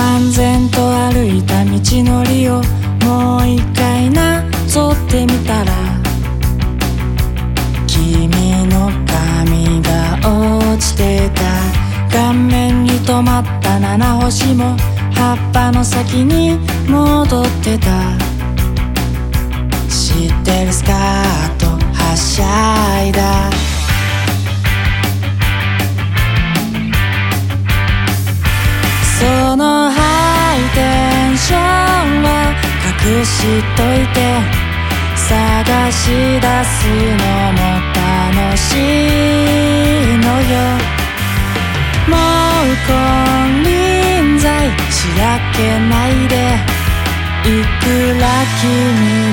漫然と歩いた道のりをもう一回なぞってみたら君の髪が落ちてた。顔面に止まった七星も葉っぱの先に戻ってた。知ってるスカーそのハイテンションは隠しといて探し出すのも楽しいのよ。もう金輪際しらけないで。いくら君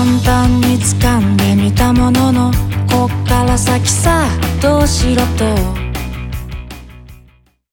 簡単に掴んでみたもののこっから先さどうしろと。